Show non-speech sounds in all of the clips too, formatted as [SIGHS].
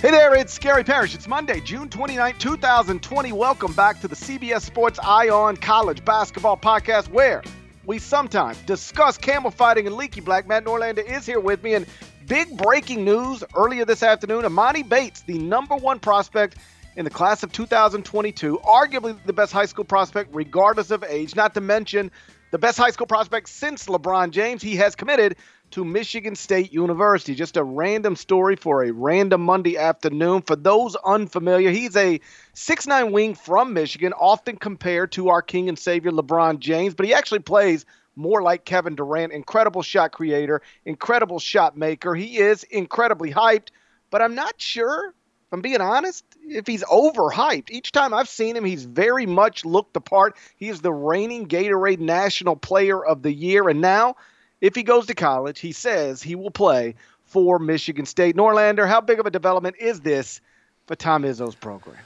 Hey there, it's Gary Parrish. It's Monday, June 29, 2020. Welcome back to the CBS Sports Eye on College Basketball Podcast, where we sometimes discuss camel fighting and leaky black. Matt Norlander is here with me. And big breaking news earlier this afternoon Emoni Bates, the number one prospect in the class of 2022, arguably the best high school prospect, regardless of age, not to mention the best high school prospect since LeBron James. He has committed to Michigan State University. Just a random story for a random Monday afternoon. For those unfamiliar, he's a six-nine wing from Michigan, often compared to our king and savior LeBron James, but he actually plays more like Kevin Durant. Incredible shot creator, incredible shot maker. He is incredibly hyped, but I'm not sure, if I'm being honest, if he's overhyped. Each time I've seen him, he's very much looked the part. He is the reigning Gatorade National Player of the Year, and now – if he goes to college, he says he will play for Michigan State. Norlander, how big of a development is this for Tom Izzo's program?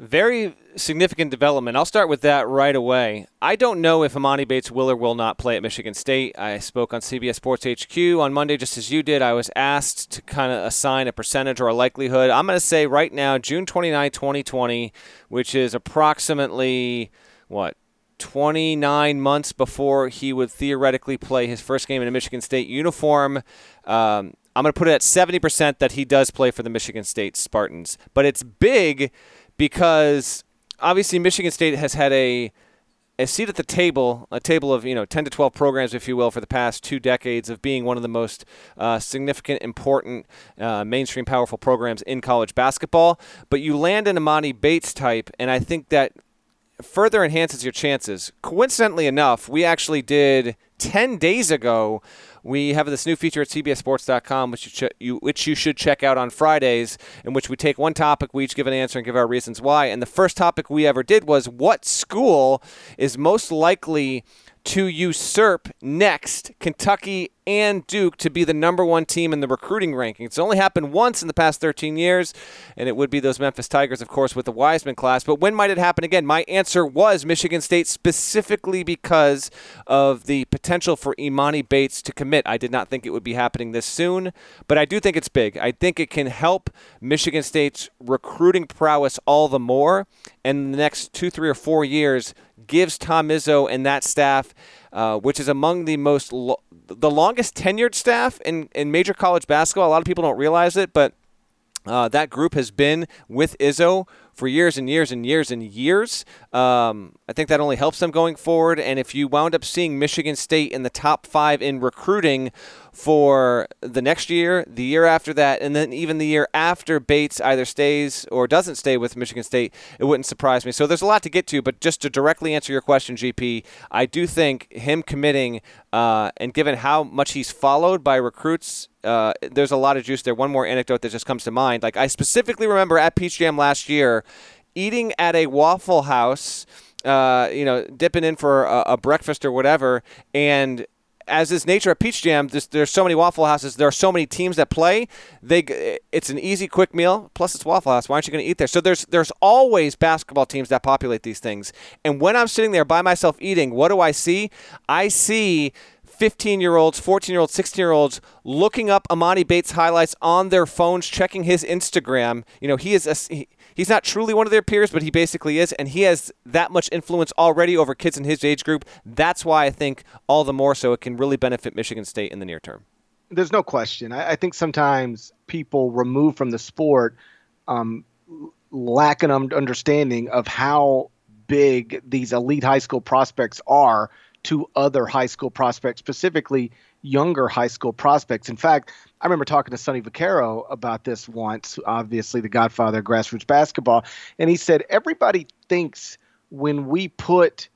Very significant development. I'll start with that right away. I don't know if Emoni Bates will or will not play at Michigan State. I spoke on CBS Sports HQ on Monday, just as you did. I was asked to kind of assign a percentage or a likelihood. I'm going to say right now, June 29, 2020, which is approximately, what, 29 months before he would theoretically play his first game in a Michigan State uniform. Um, I'm going to put it at 70% that he does play for the Michigan State Spartans. But it's big because obviously Michigan State has had a a seat at the table, a table of you know 10 to 12 programs, if you will, for the past two decades of being one of the most uh, significant, important, uh, mainstream, powerful programs in college basketball. But you land an Emoni Bates type, and I think that further enhances your chances. Coincidentally enough, we actually did 10 days ago. We have this new feature at CBSSports.com, which you, ch- you, which you should check out on Fridays, in which we take one topic, we each give an answer and give our reasons why. And the first topic we ever did was what school is most likely to usurp next Kentucky and Duke to be the number one team in the recruiting rankings. It's only happened once in the past 13 years, and it would be those Memphis Tigers, of course, with the Wiseman class. But when might it happen again? My answer was Michigan State, specifically because of the potential for Emoni Bates to commit. I did not think it would be happening this soon, but I do think it's big. I think it can help Michigan State's recruiting prowess all the more. And the next two, three, or four years, gives Tom Izzo and that staff, uh, which is among the most lo- the longest tenured staff in, in major college basketball. A lot of people don't realize it, but uh, that group has been with Izzo for years and years and years and years. Um, I think that only helps them going forward. And if you wound up seeing Michigan State in the top five in recruiting for the next year, the year after that, and then even the year after Bates either stays or doesn't stay with Michigan State, it wouldn't surprise me. So there's a lot to get to, but just to directly answer your question, GP, I do think him committing uh, and given how much he's followed by recruits uh, there's a lot of juice there. One more anecdote that just comes to mind. Like I specifically remember at Peach Jam last year, eating at a Waffle House. Uh, you know, dipping in for a, a, breakfast or whatever, and as is nature at Peach Jam, there's, there's, so many Waffle Houses. There are so many teams that play. They it's an easy, quick meal. Plus, it's Waffle House. Why aren't you going to eat there? So there's there's always basketball teams that populate these things. And when I'm sitting there by myself eating, what do I see? I see 15 year olds, 14 year olds, 16 year olds looking up Emoni Bates highlights on their phones, checking his Instagram. You know, he is a, he's not truly one of their peers, but he basically is, and he has that much influence already over kids in his age group. That's why I think all the more so it can really benefit Michigan State in the near term. There's no question. I, I think sometimes people remove from the sport um, lack an understanding of how big these elite high school prospects are to other high school prospects, specifically younger high school prospects. In fact, I remember talking to Sonny Vaccaro about this once, obviously the godfather of grassroots basketball, and he said everybody thinks when we put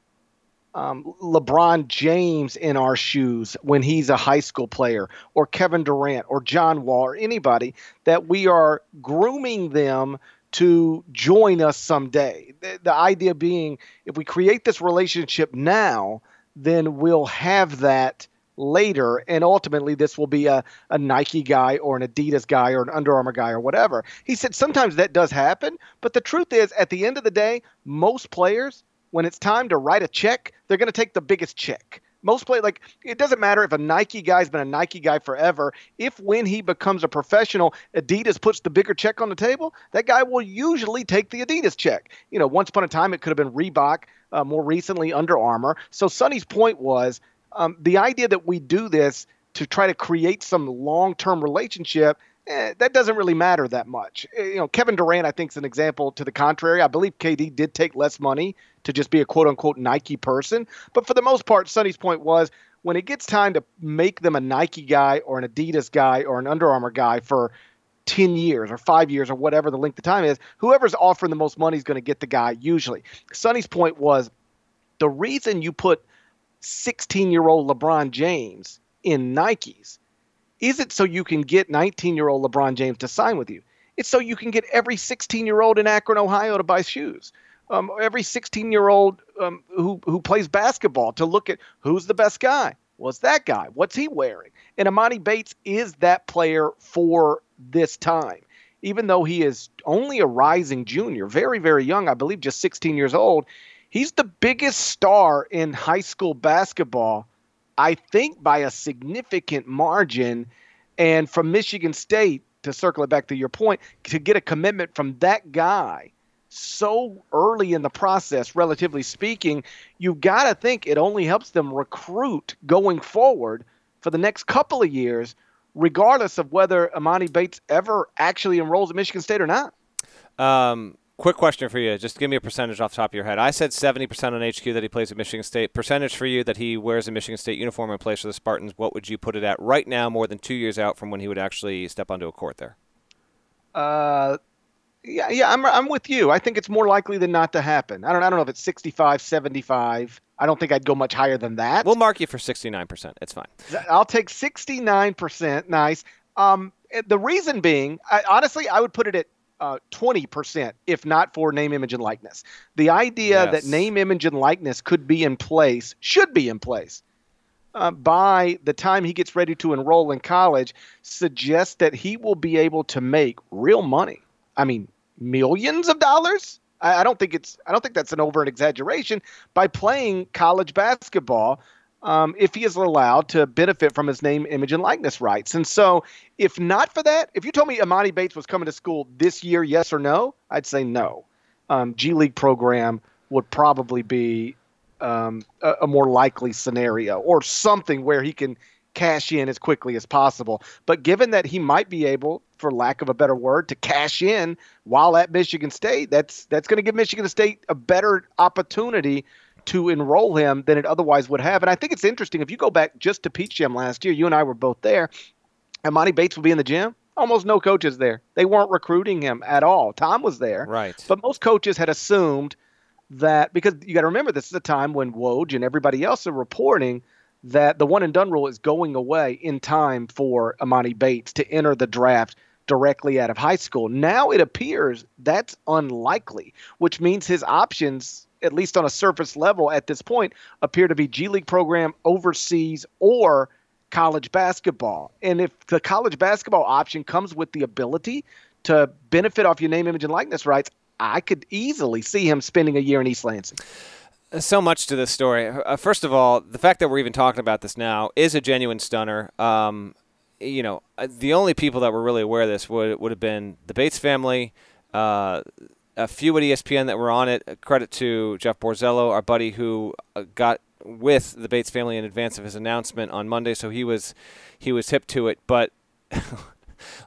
um, LeBron James in our shoes when he's a high school player, or Kevin Durant, or John Wall, or anybody, that we are grooming them to join us someday. The, the idea being, if we create this relationship now, then we'll have that later. And ultimately, this will be a, a Nike guy or an Adidas guy or an Under Armour guy or whatever. He said sometimes that does happen. But the truth is, at the end of the day, most players, when it's time to write a check, they're going to take the biggest check. Most play like it doesn't matter if a Nike guy's been a Nike guy forever. If when he becomes a professional, Adidas puts the bigger check on the table, that guy will usually take the Adidas check. You know, once upon a time it could have been Reebok, uh, more recently Under Armour. So Sonny's point was um, the idea that we do this to try to create some long-term relationship eh, that doesn't really matter that much. Eh, you know, Kevin Durant, I think, is an example to the contrary. I believe KD did take less money to just be a quote unquote Nike person. But for the most part, Sonny's point was when it gets time to make them a Nike guy or an Adidas guy or an Under Armour guy for 10 years or five years or whatever the length of time is, whoever's offering the most money is going to get the guy usually. Sonny's point was the reason you put 16 year old LeBron James in Nikes is it so you can get 19 year old LeBron James to sign with you? It's so you can get every 16 year old in Akron, Ohio to buy shoes um, every 16 year old um, who who plays basketball to look at who's the best guy. What's that guy? What's he wearing? And Emoni Bates is that player for this time. Even though he is only a rising junior, very, very young, I believe just 16 years old, he's the biggest star in high school basketball, I think by a significant margin. And from Michigan State, to circle it back to your point, to get a commitment from that guy so early in the process, relatively speaking, you've got to think it only helps them recruit going forward for the next couple of years, regardless of whether Emoni Bates ever actually enrolls at Michigan State or not. Um, quick question for you. Just give me a percentage off the top of your head. I said 70% on HQ that he plays at Michigan State. Percentage for you that he wears a Michigan State uniform and plays for the Spartans. What would you put it at right now, more than two years out from when he would actually step onto a court there? Uh, yeah, yeah, I'm I'm with you. I think it's more likely than not to happen. I don't I don't know if it's 65, 75. I don't think I'd go much higher than that. We'll mark you for 69%. It's fine. I'll take 69%. Nice. Um, eh, the reason being, I, honestly, I would put it at uh, 20% if not for name, image, and likeness. The idea yes. that name, image, and likeness could be in place, should be in place, uh, by the time he gets ready to enroll in college suggests that he will be able to make real money. I mean, millions of dollars. I, I don't think it's I don't think that's an over an exaggeration by playing college basketball. Um, if he is allowed to benefit from his name, image, and likeness rights. And so, if not for that, if you told me Emoni Bates was coming to school this year, yes or no, I'd say no. Um, G League program would probably be um, a, a, more likely scenario, or something where he can cash in as quickly as possible. But given that he might be able, for lack of a better word, to cash in while at Michigan State, that's that's going to give Michigan State a better opportunity to enroll him than it otherwise would have. And I think it's interesting if you go back just to Peach Jam last year, you and I were both there. Emoni Bates would be in the gym. Almost no coaches there. They weren't recruiting him at all. Tom was there. Right. But most coaches had assumed that because you got to remember this is a time when Woj and everybody else are reporting that the one and done rule is going away in time for Emoni Bates to enter the draft directly out of high school. Now it appears that's unlikely, which means his options, at least on a surface level at this point, appear to be G League program overseas or college basketball. And if the college basketball option comes with the ability to benefit off your name, image, and likeness rights, I could easily see him spending a year in East Lansing so much to this story. Uh, first of all, the fact that we're even talking about this now is a genuine stunner. Um, you know, uh, the only people that were really aware of this would would have been the Bates family, uh, a few at ESPN that were on it. Credit to Jeff Borzello, our buddy who uh, got with the Bates family in advance of his announcement on Monday, so he was he was hip to it. But [LAUGHS]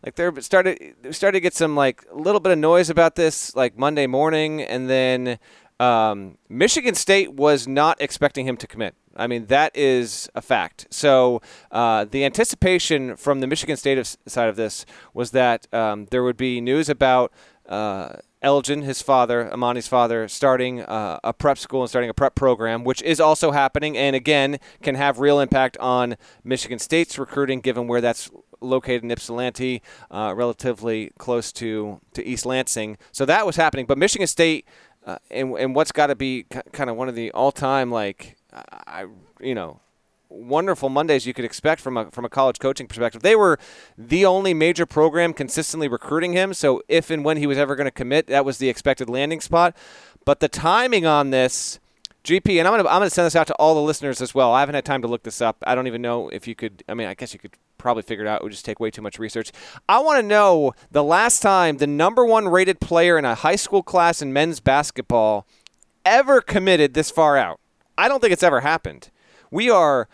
like there started started to get some like a little bit of noise about this like Monday morning, and then um, Michigan State was not expecting him to commit. I mean, that is a fact. So uh, the anticipation from the Michigan State of, side of this was that um, there would be news about uh, Elgin, his father, Emoni's father, starting uh, a prep school and starting a prep program, which is also happening, and again can have real impact on Michigan State's recruiting, given where that's located in Ypsilanti, uh, relatively close to to East Lansing. So that was happening, but Michigan State. Uh, and, and what's got to be kind of one of the all-time like I you know wonderful Mondays you could expect from a from a college coaching perspective. They were the only major program consistently recruiting him, so if and when he was ever going to commit, that was the expected landing spot. But the timing on this, GP, and I'm gonna I'm gonna send this out to all the listeners as well. I haven't had time to look this up. I don't even know if you could. I mean, I guess you could probably figure it out. It would just take way too much research. I want to know the last time the number one rated player in a high school class in men's basketball ever committed this far out. I don't think it's ever happened. We are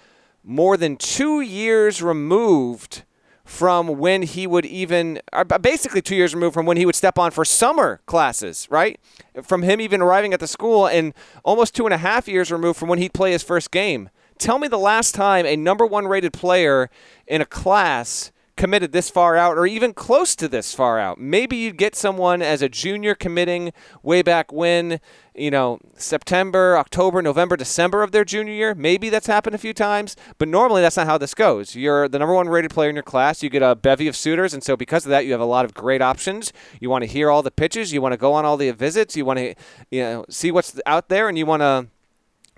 more than two years removed from when he would even, uh, basically two years removed from when he would step on for summer classes, right? From him even arriving at the school, and almost two and a half years removed from when he'd play his first game. Tell me the last time a number one rated player in a class committed this far out or even close to this far out. Maybe you'd get someone as a junior committing way back when, you know, September, October, November, December of their junior year. Maybe that's happened a few times, but normally that's not how this goes. You're the number one rated player in your class. You get a bevy of suitors, and so because of that, you have a lot of great options. You want to hear all the pitches. You want to go on all the visits. You want to, you know, see what's out there, and you want to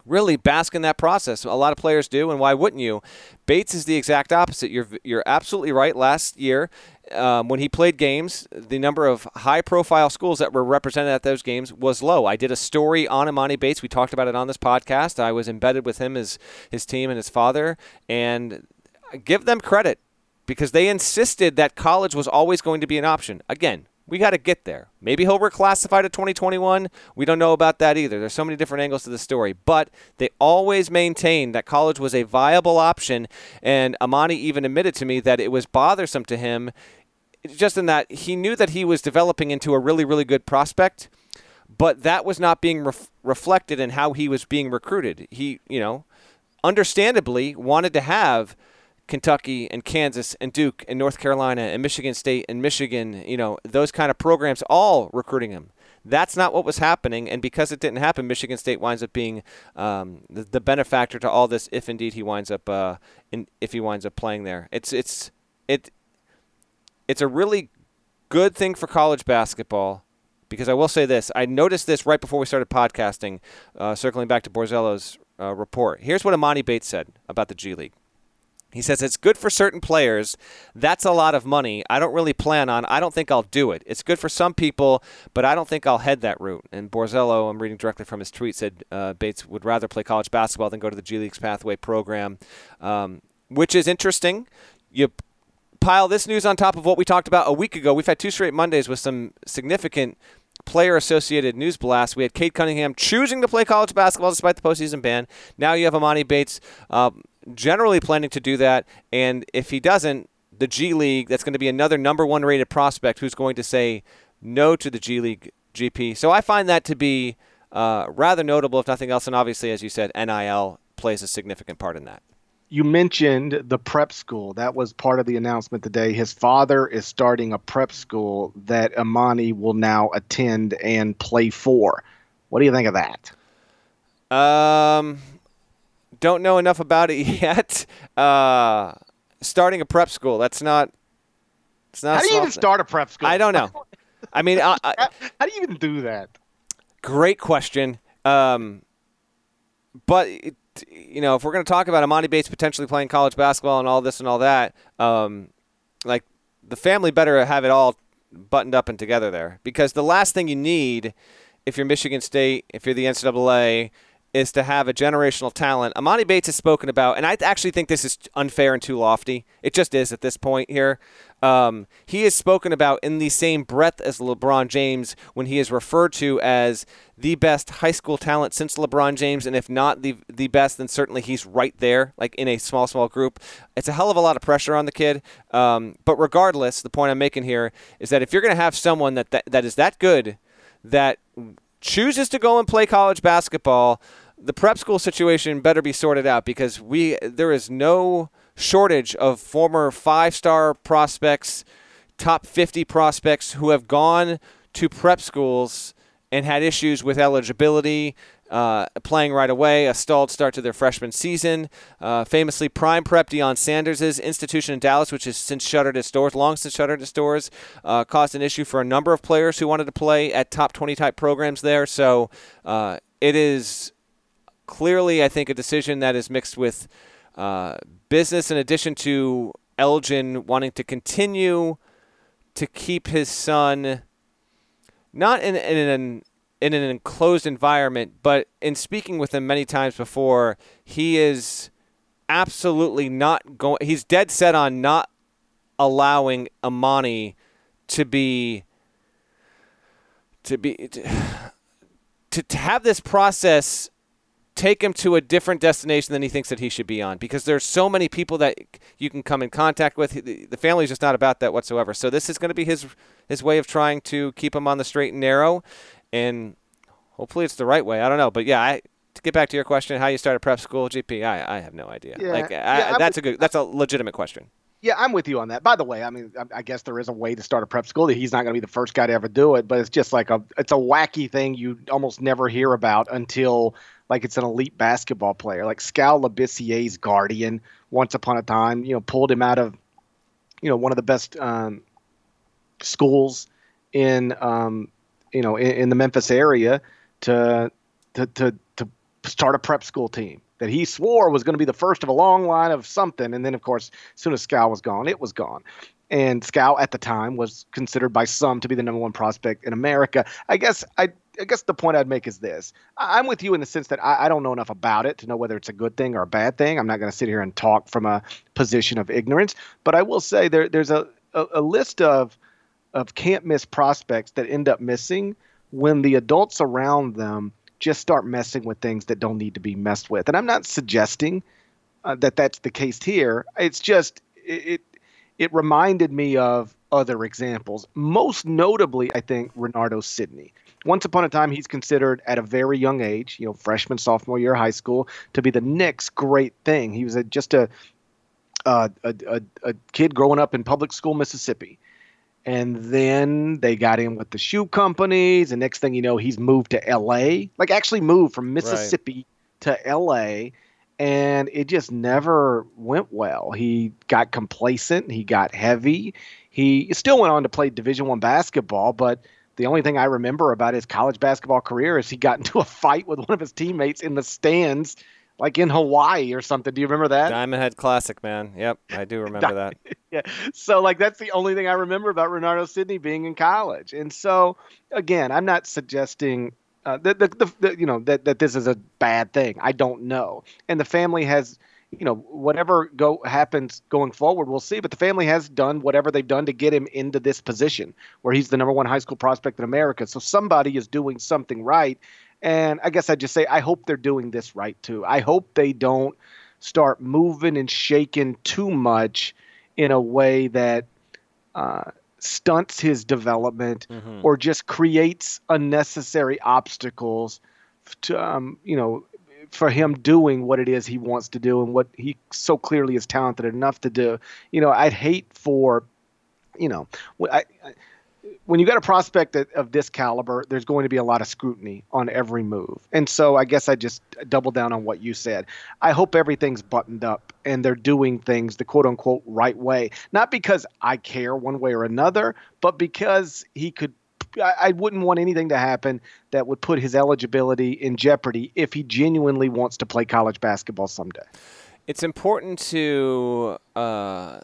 really bask in that process. A lot of players do, and why wouldn't you? Bates is the exact opposite. You're you're absolutely right. Last year, um, when he played games, the number of high-profile schools that were represented at those games was low. I did a story on Emoni Bates. We talked about it on this podcast. I was embedded with him, his his team, and his father, and give them credit because they insisted that college was always going to be an option. Again, we got to get there. Maybe he'll reclassify to 2021. We don't know about that either. There's so many different angles to the story. But they always maintained that college was a viable option. And Emoni even admitted to me that it was bothersome to him just in that he knew that he was developing into a really, really good prospect. But that was not being ref- reflected in how he was being recruited. He, you know, understandably wanted to have – Kentucky and Kansas and Duke and North Carolina and Michigan State and Michigan, you know, those kind of programs all recruiting him. That's not what was happening, and because it didn't happen, Michigan State winds up being um, the, the, benefactor to all this. If indeed he winds up, uh, in, if he winds up playing there, it's it's it it's a really good thing for college basketball because I will say this: I noticed this right before we started podcasting. Uh, circling back to Borzello's uh, report, here's what Emoni Bates said about the G League. He says it's good for certain players. That's a lot of money. I don't really plan on. I don't think I'll do it. It's good for some people, but I don't think I'll head that route. And Borzello, I'm reading directly from his tweet, said uh, Bates would rather play college basketball than go to the G League's pathway program, um, which is interesting. You pile this news on top of what we talked about a week ago. We've had two straight Mondays with some significant player associated news blasts. We had Cade Cunningham choosing to play college basketball despite the postseason ban. Now you have Emoni Bates. Um, generally planning to do that. And if he doesn't, the G League, that's going to be another number one rated prospect who's going to say no to the G League GP. So I find that to be uh, rather notable, if nothing else. And obviously, as you said, NIL plays a significant part in that. You mentioned the prep school. That was part of the announcement today. His father is starting a prep school that Emoni will now attend and play for. What do you think of that? Um, don't know enough about it [LAUGHS] yet. Uh, starting a prep school. That's not. It's not. How do you even start a prep school? I don't know. I mean, I, I, how do you even do that? Great question. Um, but it, you know, if we're going to talk about Emoni Bates potentially playing college basketball and all this and all that, um, like the family better have it all buttoned up and together there because the last thing you need if you're Michigan State, if you're the NCAA, is to have a generational talent. Emoni Bates has spoken about, and I actually think this is unfair and too lofty. It just is at this point here. Um, he has spoken about in the same breath as LeBron James when he is referred to as the best high school talent since LeBron James, and if not the the best, then certainly he's right there, like in a small small group. It's a hell of a lot of pressure on the kid. Um, but regardless, the point I'm making here is that if you're going to have someone that, that that is that good, that chooses to go and play college basketball the prep school situation better be sorted out because we there is no shortage of former five-star prospects, top 50 prospects who have gone to prep schools and had issues with eligibility, uh, playing right away, a stalled start to their freshman season. Uh, famously, Prime Prep Deion Sanders' institution in Dallas, which has since shuttered its doors, long since shuttered its doors, uh, caused an issue for a number of players who wanted to play at top 20 type programs there. So uh, it is clearly, I think, a decision that is mixed with uh, business in addition to Elgin wanting to continue to keep his son not in, in an in an enclosed environment, but in speaking with him many times before, he is absolutely not going. He's dead set on not allowing Emoni to be to be to, [SIGHS] to have this process take him to a different destination than he thinks that he should be on because there's so many people that you can come in contact with. The family's just not about that whatsoever. So this is going to be his his way of trying to keep him on the straight and narrow and hopefully it's the right way. I don't know but yeah i to get back to your question how you start a prep school gp i, I have no idea. Yeah, like yeah, I, that's a good that's a legitimate question. Yeah, I'm with you on that. By the way, I mean, I guess there is a way to start a prep school that he's not going to be the first guy to ever do it, but it's just like a, it's a wacky thing you almost never hear about until like it's an elite basketball player. Like Skal Labissiere's guardian, once upon a time, you know, pulled him out of, you know, one of the best um, schools in, um, you know, in, in, the Memphis area to, to, to, to start a prep school team that he swore was going to be the first of a long line of something. And then, of course, as soon as Skal was gone, it was gone. And Skal at the time was considered by some to be the number one prospect in America. I guess I I guess the point I'd make is this: I'm with you in the sense that I, I, don't know enough about it to know whether it's a good thing or a bad thing. I'm not going to sit here and talk from a position of ignorance, but I will say there, there's a, a, a list of of can't miss prospects that end up missing when the adults around them just start messing with things that don't need to be messed with. And I'm not suggesting uh, that that's the case here. It's just it, it it reminded me of other examples. Most notably, I think Renardo Sidney once upon a time, he's considered at a very young age, you know, freshman, sophomore year of high school, to be the next great thing. He was a, just a, a, a, a kid growing up in public school, Mississippi. And then they got him with the shoe companies. And next thing you know, he's moved to LA, like actually moved from Mississippi right. to LA. And it just never went well. He got complacent. He got heavy. He still went on to play Division One basketball, but the only thing I remember about his college basketball career is he got [LAUGHS] into a fight with one of his teammates in the stands, like in Hawaii or something. Do you remember that? Diamond Head Classic, man. Yep, I do remember that. [LAUGHS] yeah. So like that's the only thing I remember about Renardo Sidney being in college. And so again, I'm not suggesting uh, that the, the, the, you know that that this is a bad thing. I don't know. And the family has you know whatever go happens going forward we'll see. But the family has done whatever they've done to get him into this position where he's the number one high school prospect in america. So somebody is doing something right. And i guess i just say i hope they're doing this right too. I hope they don't start moving and shaking too much in a way that uh, stunts his development mm-hmm. or just creates unnecessary obstacles to um, you know for him doing what it is he wants to do and what he so clearly is talented enough to do. You know, I'd hate for, you know, I, I, when you got a prospect of this caliber, there's going to be a lot of scrutiny on every move. And so I guess I just double down on what you said. I hope everything's buttoned up and they're doing things the quote unquote right way. Not because I care one way or another, but because he could I, wouldn't want anything to happen that would put his eligibility in jeopardy if he genuinely wants to play college basketball someday. It's important to uh,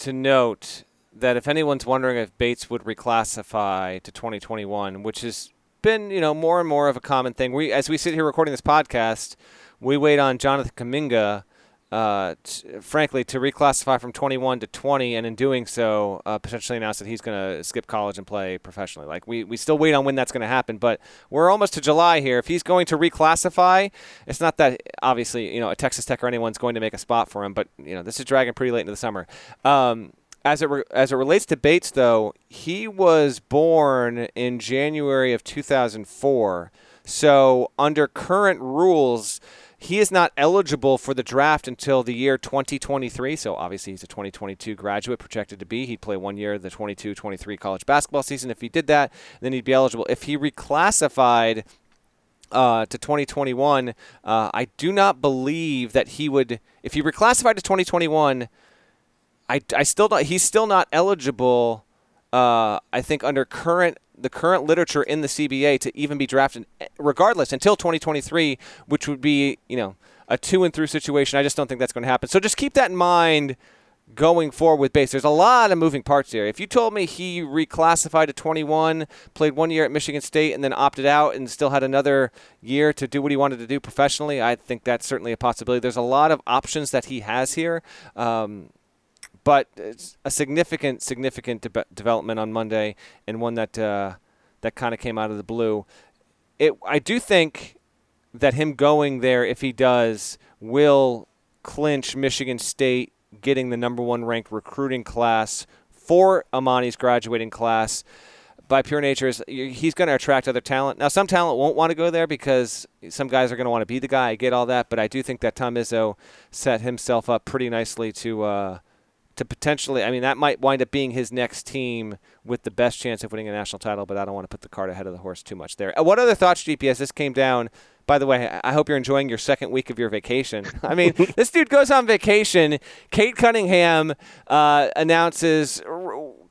to note that if anyone's wondering if Bates would reclassify to 2021, which has been you know more and more of a common thing, we as we sit here recording this podcast, we wait on Jonathan Kuminga uh, t- frankly, to reclassify from 21 to 20, and in doing so, uh, potentially announce that he's going to skip college and play professionally. Like we, we still wait on when that's going to happen, but we're almost to July here. If he's going to reclassify, it's not that obviously you know a Texas Tech or anyone's going to make a spot for him, but you know this is dragging pretty late into the summer. Um, as it re- as it relates to Bates, though, he was born in January of 2004. So under current rules he is not eligible for the draft until the year 2023. So obviously he's a 2022 graduate projected to be. He'd play one year the 22-23 college basketball season. If he did that, then he'd be eligible. If he reclassified uh, to 2021, uh, I do not believe that he would. If he reclassified to 2021, I, I still not. He's still not eligible. Uh, I think under current the current literature in the CBA to even be drafted, regardless, until 2023, which would be you know a two and through situation. I just don't think that's going to happen. So just keep that in mind going forward with Bates. There's a lot of moving parts here. If you told me he reclassified to 21, played one year at Michigan State, and then opted out and still had another year to do what he wanted to do professionally, I think that's certainly a possibility. There's a lot of options that he has here. Um, but it's a significant, significant de- development on Monday, and one that uh, that kind of came out of the blue. It, I do think that him going there, if he does, will clinch Michigan State getting the number one ranked recruiting class for Emoni's graduating class. By pure nature, is he's going to attract other talent. Now, some talent won't want to go there because some guys are going to want to be the guy. I get all that, but I do think that Tom Izzo set himself up pretty nicely to uh, to potentially. I mean, that might wind up being his next team with the best chance of winning a national title. But I don't want to put the cart ahead of the horse too much there. Uh, what other thoughts, GPS? This came down by the way, I hope you're enjoying your second week of your vacation. [LAUGHS] I mean, [LAUGHS] this dude goes on vacation. Cade Cunningham uh, announces,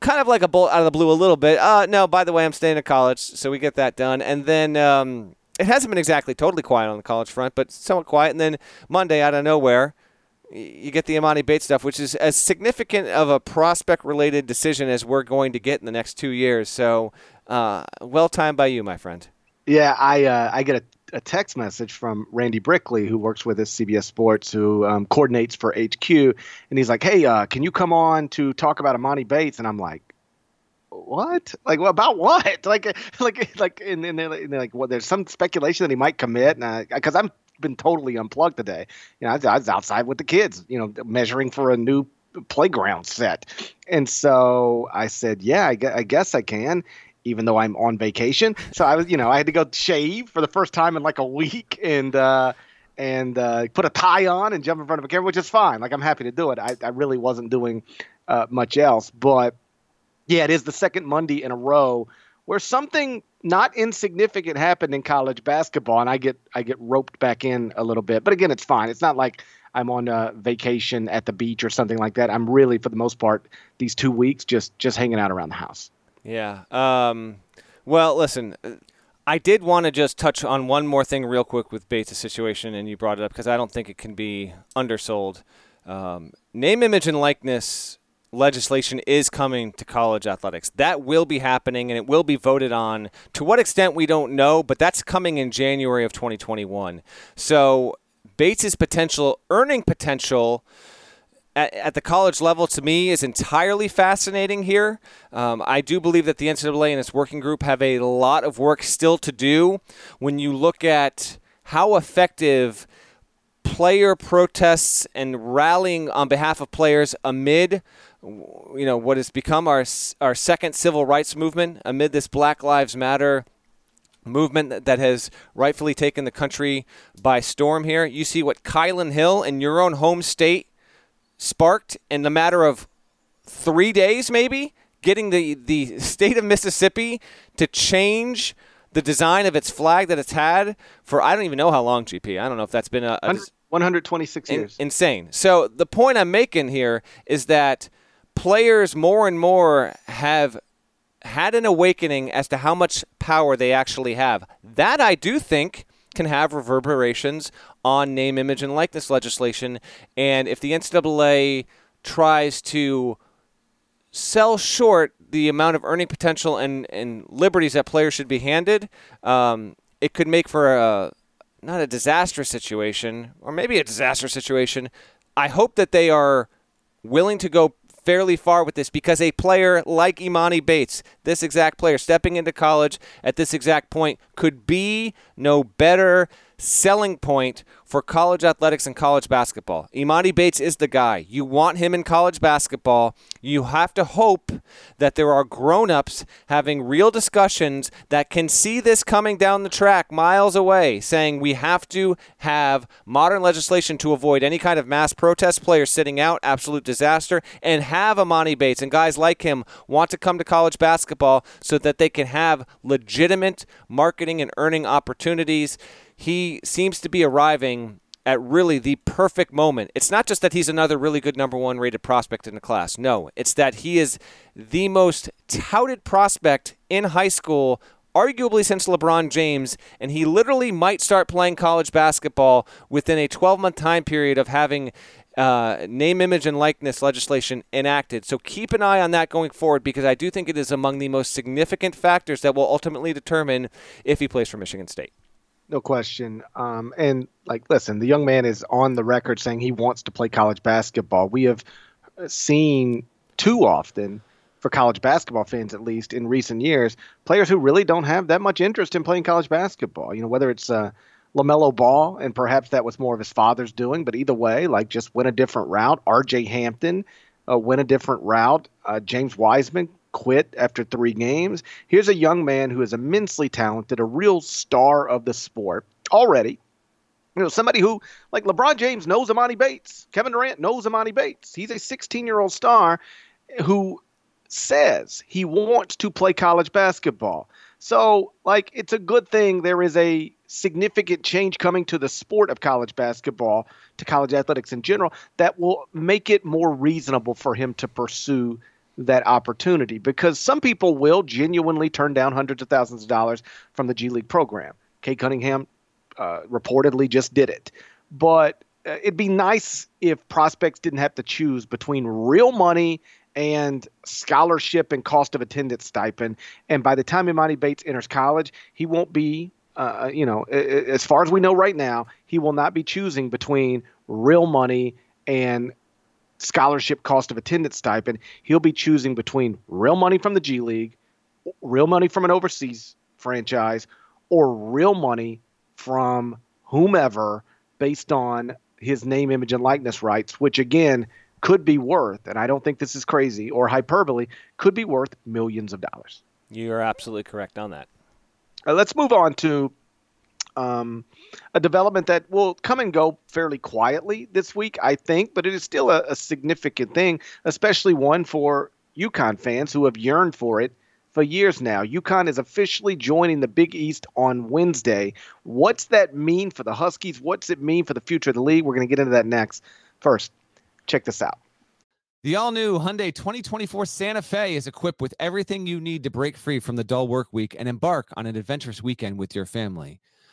kind of like a bolt out of the blue, a little bit. Uh, no, by the way, I'm staying at college, so we get that done. And then um, it hasn't been exactly totally quiet on the college front, but somewhat quiet. And then Monday, out of nowhere, you get the Emoni Bates stuff, which is as significant of a prospect-related decision as we're going to get in the next two years. So, uh, well timed by you, my friend. Yeah, I uh, I get a a text message from Randy Brickley, who works with us, CBS Sports, who um, coordinates for HQ, and he's like, "Hey, uh, can you come on to talk about Emoni Bates?" And I'm like, "What? Like, well, about what? [LAUGHS] Like, like, like, and, and, they're, and they're like, well, there's some speculation that he might commit, and because I'm been totally unplugged today. You know, I was, I was outside with the kids, you know, measuring for a new playground set. And so I said, yeah, I, I, guess I can even though I'm on vacation. So I was, you know, I had to go shave for the first time in like a week and uh, and uh, put a tie on and jump in front of a camera, which is fine. Like I'm happy to do it. I, I really wasn't doing uh, much else, but yeah, it is the second Monday in a row where something not insignificant happened in college basketball, and I get I get roped back in a little bit. But again, it's fine. It's not like I'm on a vacation at the beach or something like that. I'm really, for the most part, these two weeks just just hanging out around the house. Yeah. Um, well, listen, I did want to just touch on one more thing real quick with Bates' situation, and you brought it up because I don't think it can be undersold. Um, name, image, and likeness legislation is coming to college athletics. That will be happening and it will be voted on. To what extent, we don't know, but that's coming in January of 2021. So Bates' potential earning potential at, at, the college level to me is entirely fascinating here. Um, I do believe that the NCAA and its working group have a lot of work still to do when you look at how effective player protests and rallying on behalf of players amid you know what has become our our second civil rights movement amid this Black Lives Matter movement that has rightfully taken the country by storm here. You see what Kylin Hill in your own home state sparked in the matter of three days, maybe getting the, the state of Mississippi to change the design of its flag that it's had for I don't even know how long. GP, I don't know if that's been a, a 126 years. In, insane. So the point I'm making here is that players more and more have had an awakening as to how much power they actually have. That I do think can have reverberations on name, image, and likeness legislation. And if the NCAA tries to sell short the amount of earning potential and, and liberties that players should be handed, um, it could make for a not a disastrous situation, or maybe a disastrous situation. I hope that they are willing to go fairly far with this because a player like Emoni Bates, this exact player stepping into college at this exact point, could be no better selling point for college athletics and college basketball. Emoni Bates is the guy. You want him in college basketball. You have to hope that there are grown ups having real discussions that can see this coming down the track miles away, saying we have to have modern legislation to avoid any kind of mass protest, players sitting out, absolute disaster, and have Emoni Bates and guys like him want to come to college basketball so that they can have legitimate marketing and earning opportunities he seems to be arriving at really the perfect moment. It's not just that he's another really good number one rated prospect in the class. No, it's that he is the most touted prospect in high school, arguably since LeBron James, and he literally might start playing college basketball within a 12 month time period of having. Uh, name, image, and likeness legislation enacted. So keep an eye on that going forward because I do think it is among the most significant factors that will ultimately determine if he plays for Michigan State no question. Um, and like, listen, the young man is on the record saying he wants to play college basketball. We have seen too often, for college basketball fans at least, in recent years, players who really don't have that much interest in playing college basketball. You know, whether it's uh, LaMelo Ball, and perhaps that was more of his father's doing, but either way, like just went a different route. R.J. Hampton uh, went a different route. Uh, James Wiseman quit after three games. Here's a young man who is immensely talented, a real star of the sport already. You know, somebody who, like LeBron James, knows Emoni Bates. Kevin Durant knows Emoni Bates. He's a 16 year old star who says he wants to play college basketball. So, like, it's a good thing there is a significant change coming to the sport of college basketball, to college athletics in general, that will make it more reasonable for him to pursue that opportunity because some people will genuinely turn down hundreds of thousands of dollars from the G League program. Cade Cunningham uh, reportedly just did it. But uh, it'd be nice if prospects didn't have to choose between real money and scholarship and cost of attendance stipend. And by the time Emoni Bates enters college, he won't be, uh, you know, as far as we know right now, he will not be choosing between real money and scholarship cost of attendance stipend, he'll be choosing between real money from the G League, real money from an overseas franchise, or real money from whomever based on his name, image, and likeness rights, which again could be worth, and I don't think this is crazy or hyperbole, could be worth millions of dollars. You are absolutely correct on that. Uh, let's move on to um, a development that will come and go fairly quietly this week, I think, but it is still a, a significant thing, especially one for UConn fans who have yearned for it for years now. UConn is officially joining the Big East on Wednesday. What's that mean for the Huskies? What's it mean for the future of the league? We're going to get into that next. First, check this out. The all new Hyundai 2024 Santa Fe is equipped with everything you need to break free from the dull work week and embark on an adventurous weekend with your family.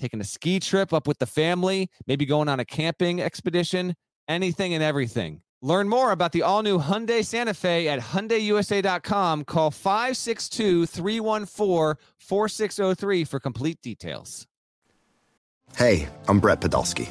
taking a ski trip up with the family, maybe going on a camping expedition, anything and everything. Learn more about the all new Hyundai Santa Fe at HyundaiUSA.com. Call 562 314 4603 for complete details. Hey, I'm Brett Podolsky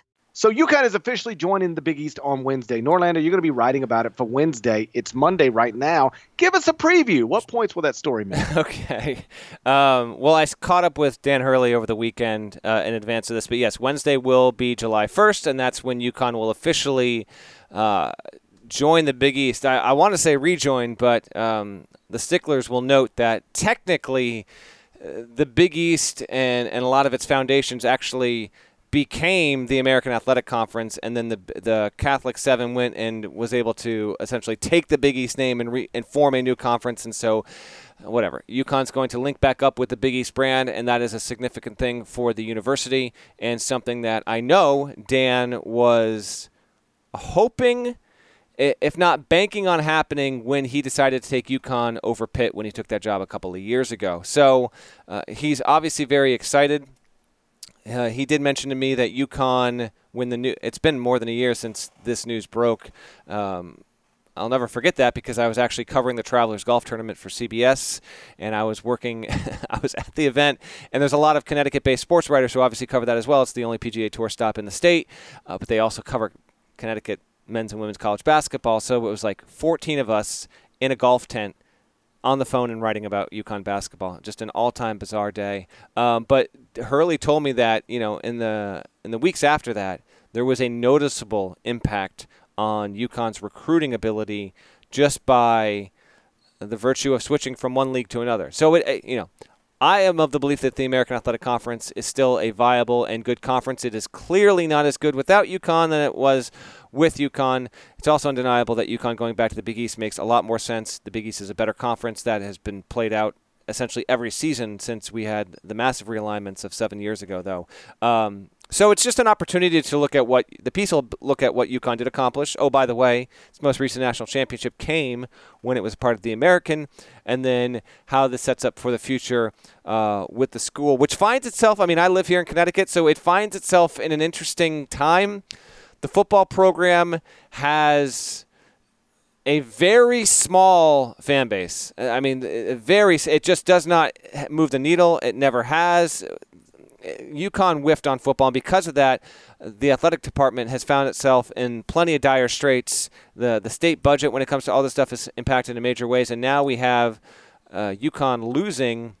So UConn is officially joining the Big East on Wednesday. Norlander, you're going to be writing about it for Wednesday. It's Monday right now. Give us a preview. What points will that story make? [LAUGHS] okay. Um, well, I caught up with Dan Hurley over the weekend uh, in advance of this, but yes, Wednesday will be July 1st, and that's when UConn will officially uh, join the Big East. I, I want to say rejoin, but um, the sticklers will note that technically uh, the Big East and, and a lot of its foundations actually – became the American Athletic Conference, and then the the Catholic Seven went and was able to essentially take the Big East name and, re, and form a new conference. And so, whatever, UConn's going to link back up with the Big East brand, and that is a significant thing for the university and something that I know Dan was hoping. If not banking on happening when he decided to take UConn over Pitt when he took that job a couple of years ago. So uh, he's obviously very excited uh, he did mention to me that UConn, when the new, it's been more than a year since this news broke. Um, I'll never forget that because I was actually covering the Travelers Golf Tournament for CBS, and I was working, [LAUGHS] I was at the event, and there's a lot of Connecticut-based sports writers who obviously cover that as well. It's the only PGA Tour stop in the state, uh, but they also cover Connecticut men's and women's college basketball. So it was like 14 of us in a golf tent on the phone and writing about UConn basketball. Just an all-time bizarre day. Um, but Hurley told me that you know in the in the weeks after that there was a noticeable impact on UConn's recruiting ability just by the virtue of switching from one league to another. So it you know. I am of the belief that the American Athletic Conference is still a viable and good conference. It is clearly not as good without UConn than it was with UConn. It's also undeniable that UConn going back to the Big East makes a lot more sense. The Big East is a better conference that has been played out essentially every season since we had the massive realignments of seven years ago, though. Um, so it's just an opportunity to look at what the piece will look at what UConn did accomplish. Oh, by the way, its most recent national championship came when it was part of the American, and then how this sets up for the future uh, with the school, which finds itself. I mean, I live here in Connecticut, so it finds itself in an interesting time the football program has a very small fan base. I mean, very. It just does not move the needle. It never has. UConn whiffed on football, and because of that, the athletic department has found itself in plenty of dire straits. the The state budget, when it comes to all this stuff, is impacted in major ways, and now we have uh, UConn losing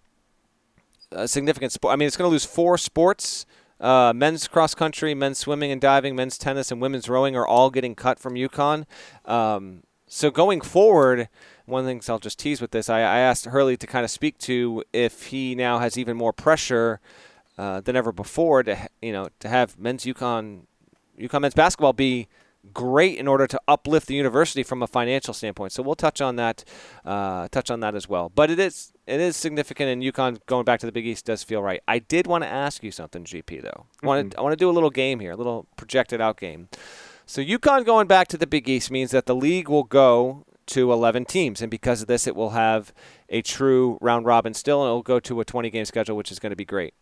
a significant sport. I mean, it's going to lose four sports uh, men's cross country, men's swimming and diving, men's tennis, and women's rowing are all getting cut from UConn. Um, so going forward, one of the things I'll just tease with this, I, I, asked Hurley to kind of speak to if he now has even more pressure uh, than ever before to you know to have men's UConn UConn men's basketball be great in order to uplift the university from a financial standpoint. So we'll touch on that, uh, touch on that as well. But it is it is significant, and UConn going back to the Big East does feel right. I did want to ask you something, GP though. Mm-hmm. I want to I want to do a little game here, a little projected out game. So UConn going back to the Big East means that the league will go to 11 teams, and because of this, it will have a true round robin still, and it will go to a 20 game schedule, which is going to be great.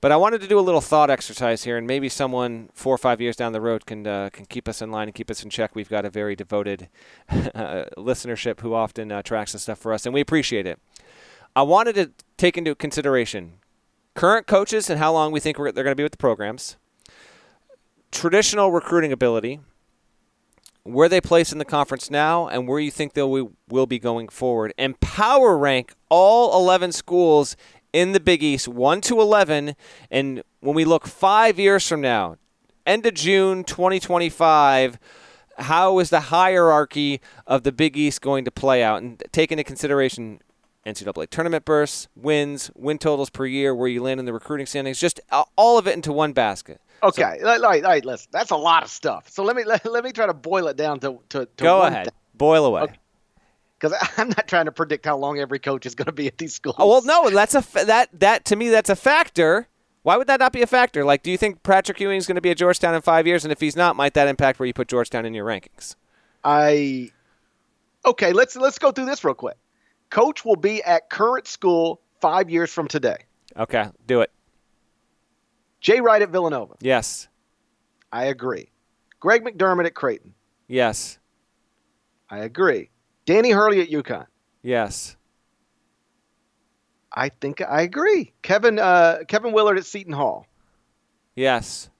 But I wanted to do a little thought exercise here, and maybe someone four or five years down the road can uh, can keep us in line and keep us in check. We've got a very devoted [LAUGHS] listenership who often uh, tracks the stuff for us, and we appreciate it. I wanted to take into consideration current coaches and how long we think they're going to be with the programs, traditional recruiting ability, where they place in the conference now, and where you think they will be going forward, and power rank all 11 schools in the Big East, 1 to 11. And when we look five years from now, end of June 2025, how is the hierarchy of the Big East going to play out? And take into consideration NCAA tournament bursts, wins, win totals per year, where you land in the recruiting standings, just all of it into one basket. Okay, so, all right, all right, listen, that's a lot of stuff. So let me let, let me try to boil it down to to, to go ahead, boil away. Okay because [LAUGHS] I'm not trying to predict how long every coach is going to be at these schools. Oh, well, no, that's a that that to me that's a factor. Why would that not be a factor? Like, do you think Patrick Ewing is going to be at Georgetown in five years? And if he's not, might that impact where you put Georgetown in your rankings? I okay. Let's let's go through this real quick. Coach will be at current school five years from today. Okay, do it. Jay Wright at Villanova. Yes. I agree. Greg McDermott at Creighton. Yes. I agree. Danny Hurley at UConn. Yes. I think I agree. Kevin uh, Kevin Willard at Seton Hall. Yes.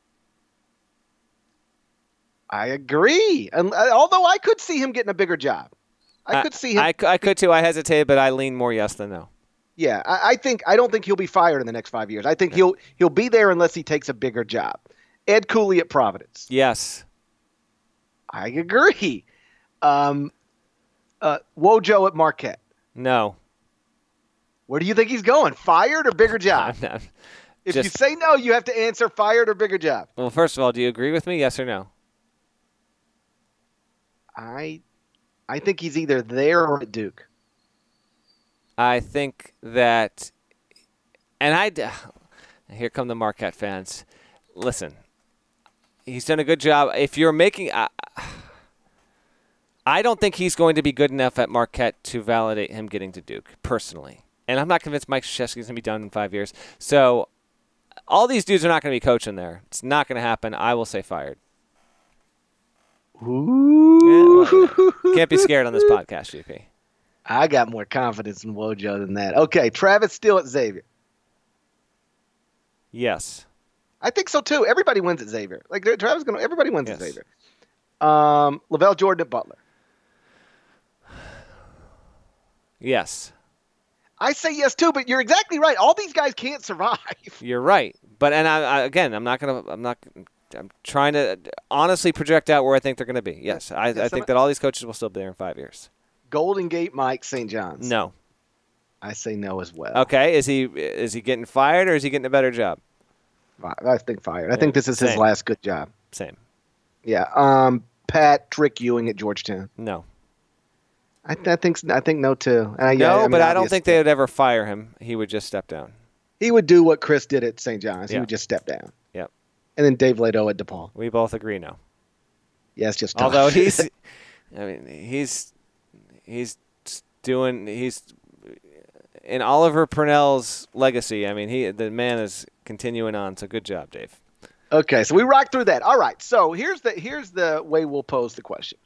I agree. And uh, although I could see him getting a bigger job, I, could see him. I, I could too. I hesitated, but I lean more yes than no. Yeah, I, I, think I don't think he'll be fired in the next five years. I think he'll he'll be there unless he takes a bigger job. Ed Cooley at Providence. Yes. I agree. Um, uh, Wojo at Marquette? No. Where do you think he's going? Fired or bigger job? [LAUGHS] If you say no, you have to answer fired or bigger job. Well, first of all, do you agree with me? Yes or no? I, I think he's either there or at Duke. I think that, and I, [SIGHS] here come the Marquette fans. Listen, he's done a good job. If you're making, I, I don't think he's going to be good enough at Marquette to validate him getting to Duke personally. And I'm not convinced Mike Krzyzewski's going to be done in five years. So all these dudes are not going to be coaching there. It's not going to happen. I will say fired. Ooh. Yeah, well, Can't be scared on this podcast, GP. I got more confidence in Wojo than that. Okay, Travis still at Xavier. Yes. I think so too. Everybody wins at Xavier. Like Travis going to everybody wins Yes. at Xavier. Um, LaVall Jordan at Butler. Yes. I say yes too, but you're exactly right. All these guys can't survive. [LAUGHS] You're right, but and I, I again, I'm not gonna, I'm not, I'm trying to honestly project out where I think they're gonna be. Yes, I, I Yes, think I'm- that all these coaches will still be there in five years. Golden Gate Mike St. John's. No. I say no as well. Okay, is he is he getting fired or is he getting a better job? I think fired. I think this is his last good job. Same. Yeah. Um, Patrick Ewing at Georgetown. No. I, I think I think no too. Uh, yeah, no, I mean, but I don't think they would ever fire him. He would just step down. he would do what Chris did at St. John's. He would just step down. Yep. And then Dave Leitao at DePaul. We both agree no. Yeah, it's just tough. Although he's, [LAUGHS] I mean, he's he's doing he's in Oliver Purnell's legacy. I mean, he the man is continuing on. So good job, Dave. Okay, so we rocked through that. All right. So here's the here's the way we'll pose the question.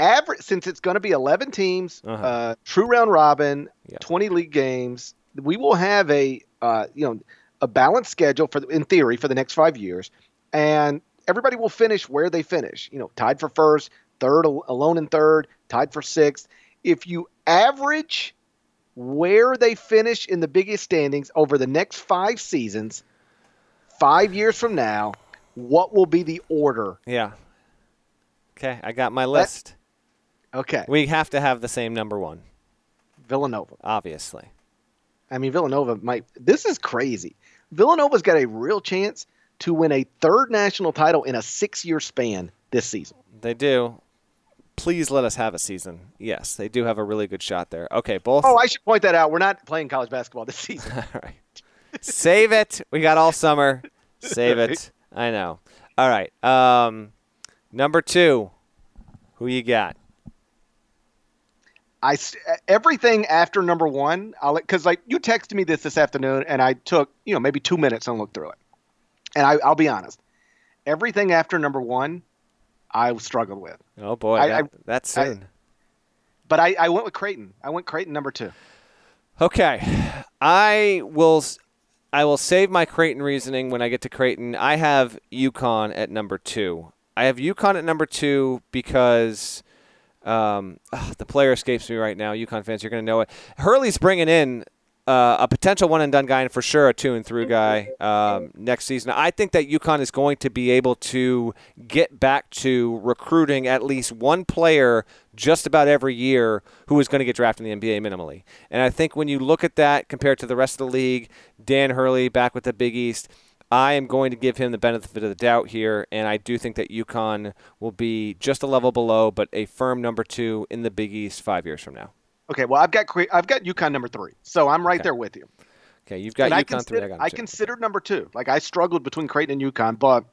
Average since it's going to be 11 teams, uh Uh-huh. true round robin, Yeah. 20 league games. We will have a uh, you know a balanced schedule for in theory for the next five years, and everybody will finish where they finish. You know, tied for first, third, alone in third, tied for sixth. If you average where they finish in the Big East standings over the next five seasons, five years from now, what will be the order? Yeah. Okay, I got my list. Okay, We have to have the same number one, Villanova. obviously. I mean, Villanova might. This is crazy. Villanova's got a real chance to win a third national title in a six-year span this season. They do. Please let us have a season. Yes, they do have a really good shot there. Okay, both. Oh, I should point that out. We're not playing college basketball this season. [LAUGHS] all right. Save it. We got all summer. Save it. I know. All right. Um, number two. Who you got? I everything after number one, I'll because like you texted me this this afternoon, and I took you know maybe two minutes and looked through it, and I, I'll be honest, everything after number one, I struggled with, Oh boy, I- that, I- that's I- but I, I went with Creighton. I went Creighton number two. Okay, I will. s- I will save my Creighton reasoning when I get to Creighton. I have UConn at number two. I have UConn at number two because um, ugh, the player escapes me right now. UConn fans, you're going to know it. Hurley's bringing in uh, a potential one and done guy, and for sure a two and through guy um, next season. I think that UConn is going to be able to get back to recruiting at least one player just about every year who is going to get drafted in the NBA minimally. And I think when you look at that compared to the rest of the league, Dan Hurley back with the Big East. I am going to give him the benefit of the doubt here, and I do think that UConn will be just a level below, but a firm number two in the Big East five years from now. Okay, well I've got I've got UConn number three, so I'm right Okay. there with you. Okay, you've got And I, UConn three. I consider, got I considered number two. Like I struggled between Creighton and UConn, but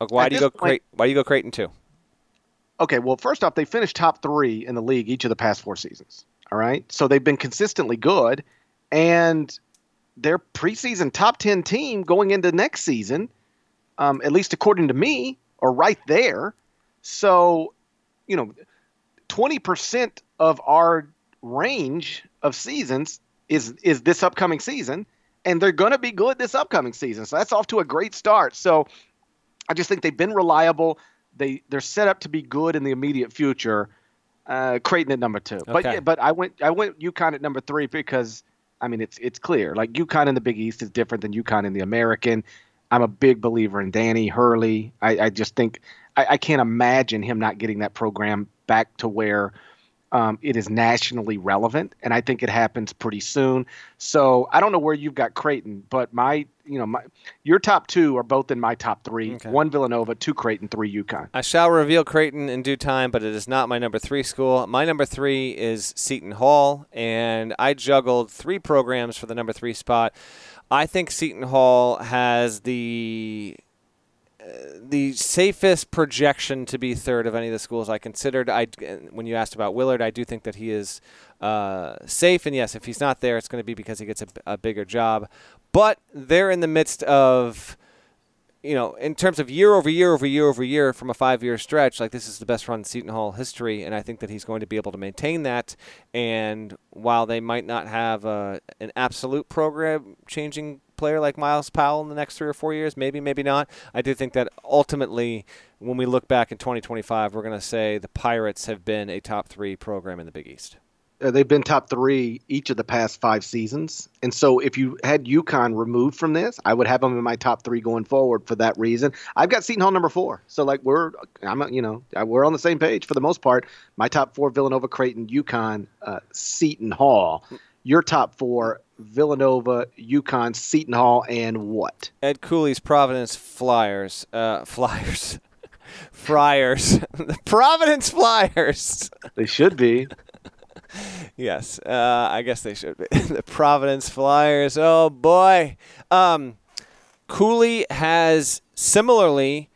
Uh, Why do you go point- Creighton? Why do you go Creighton two? okay, well first off, they finished top three in the league each of the past four seasons. All right, so they've been consistently good, and their preseason top ten team going into next season, um, at least according to me, are right there. So, you know, twenty percent of our range of seasons is is this upcoming season, and they're going to be good this upcoming season. So that's off to a great start. So I just think they've been reliable. They they're set up to be good in the immediate future. Uh, Creighton at number two, but Okay. yeah, but I went I went UConn at number three because I mean it's it's clear like UConn in the Big East is different than UConn in the American. I'm a big believer in Danny Hurley. I, I just think I, I can't imagine him not getting that program back to where um, it is nationally relevant, and I think it happens pretty soon. So I don't know where you've got Creighton, but my, you know, my your top two are both in my top three. Okay. One Villanova, two Creighton, three UConn. I shall reveal Creighton in due time, but it is not my number three school. My number three is Seton Hall, and I juggled three programs for the number three spot. I think Seton Hall has the the safest projection to be third of any of the schools I considered. I when you asked about Willard, I do think that he is uh, safe, and yes, if he's not there, it's going to be because he gets a, a bigger job. But they're in the midst of you know, in terms of year over year over year over year from a five year stretch, like this is the best run in Seton Hall history, and I think that he's going to be able to maintain that. And while they might not have uh, an absolute program changing player like Myles Powell in the next three or four years? Maybe, maybe not. I do think that ultimately, when we look back in 2025, we're going to say the Pirates have been a top three program in the Big East. Uh, they've been top three each of the past five seasons. And so if you had UConn removed from this, I would have them in my top three going forward for that reason. I've got Seton Hall number four. So like we're, I'm, you know, we're on the same page for the most part. My top four, Villanova, Creighton, UConn, uh, Seton Hall. Your top four, Villanova, UConn, Seton Hall, and what? Ed Cooley's Providence Flyers. Uh, [LAUGHS] Flyers. Friars. the [LAUGHS] Providence Flyers. They should be. Yes, uh, I guess they should be. [LAUGHS] the Providence Flyers. Oh, boy. Um, Cooley has similarly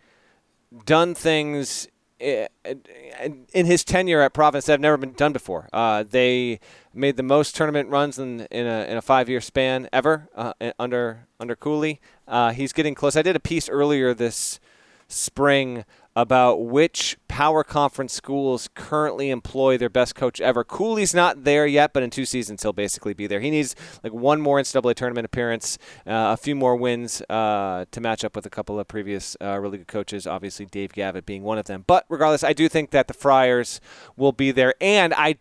done things in his tenure at Providence that have never been done before. Uh, they made the most tournament runs in, in a, in a five year span ever uh, under under Cooley. Uh, he's getting close. I did a piece earlier this spring about which power conference schools currently employ their best coach ever. Cooley's not there yet, but in two seasons he'll basically be there. He needs like one more NCAA tournament appearance, uh, a few more wins uh, to match up with a couple of previous uh, really good coaches. Obviously, Dave Gavitt being one of them. But regardless, I do think that the Friars will be there, and I.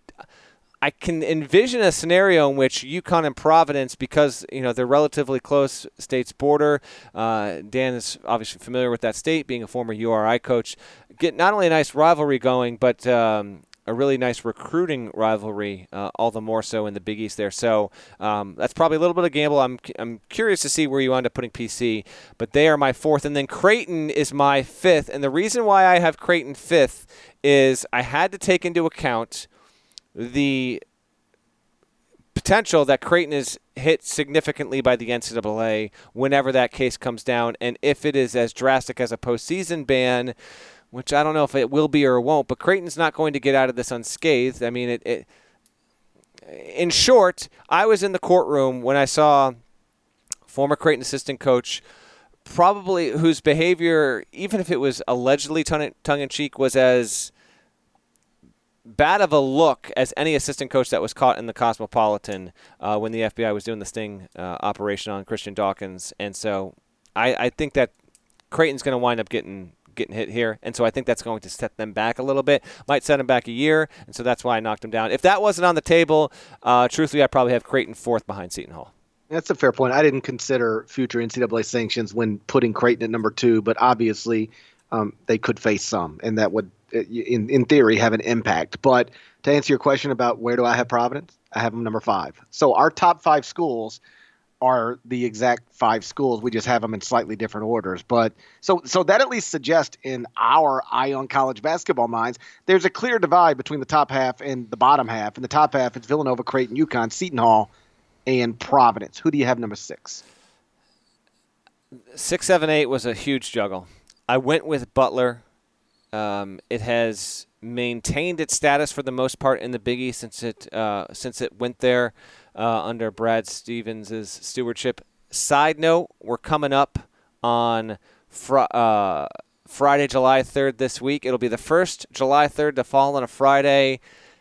I can envision a scenario in which UConn and Providence, because you know they're relatively close states border. Uh, Dan is obviously familiar with that state, being a former URI coach. Get not only a nice rivalry going, but um, a really nice recruiting rivalry, uh, all the more so in the Big East there. So um, that's probably a little bit of gamble. I'm, I'm curious to see where you end up putting PC, but they are my fourth. And then Creighton is my fifth. And the reason why I have Creighton fifth is I had to take into account the potential that Creighton is hit significantly by the NCAA whenever that case comes down, and if it is as drastic as a postseason ban, which I don't know if it will be or won't, but Creighton's not going to get out of this unscathed. I mean, it, it in short, I was in the courtroom when I saw former Creighton assistant coach probably whose behavior, even if it was allegedly tongue in cheek, was as bad of a look as any assistant coach that was caught in the Cosmopolitan uh, when the FBI was doing the sting uh, operation on Christian Dawkins, and so I, I think that Creighton's going to wind up getting getting hit here, and so I think that's going to set them back a little bit. Might set them back a year, and so that's why I knocked them down. If that wasn't on the table, uh, truthfully, I probably have Creighton fourth behind Seton Hall. That's a fair point. I didn't consider future NCAA sanctions when putting Creighton at number two, but obviously um, they could face some, and that would Uh, in in theory have an impact. But to answer your question about where do I have Providence, I have them number five. So our top five schools are the exact five schools. We just have them in slightly different orders. But so so that at least suggests in our eye on college basketball minds, there's a clear divide between the top half and the bottom half. In the top half, it's Villanova, Creighton, UConn, Seton Hall, and Providence. Who do you have number six? Six, seven, eight was a huge juggle. I went with Butler um, it has maintained its status for the most part in the Big East since it uh, since it went there uh, under Brad Stevens' stewardship. Side note: We're coming up on fr- uh, Friday, July 3rd this week. It'll be the first July 3rd to fall on a Friday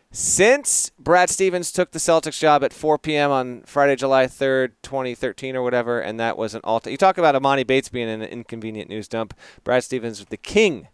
since Brad Stevens took the Celtics job at 4 p.m. on Friday, July 3rd, 2013 or whatever, and that was an all. You talk about Emoni Bates being an inconvenient news dump. Brad Stevens the king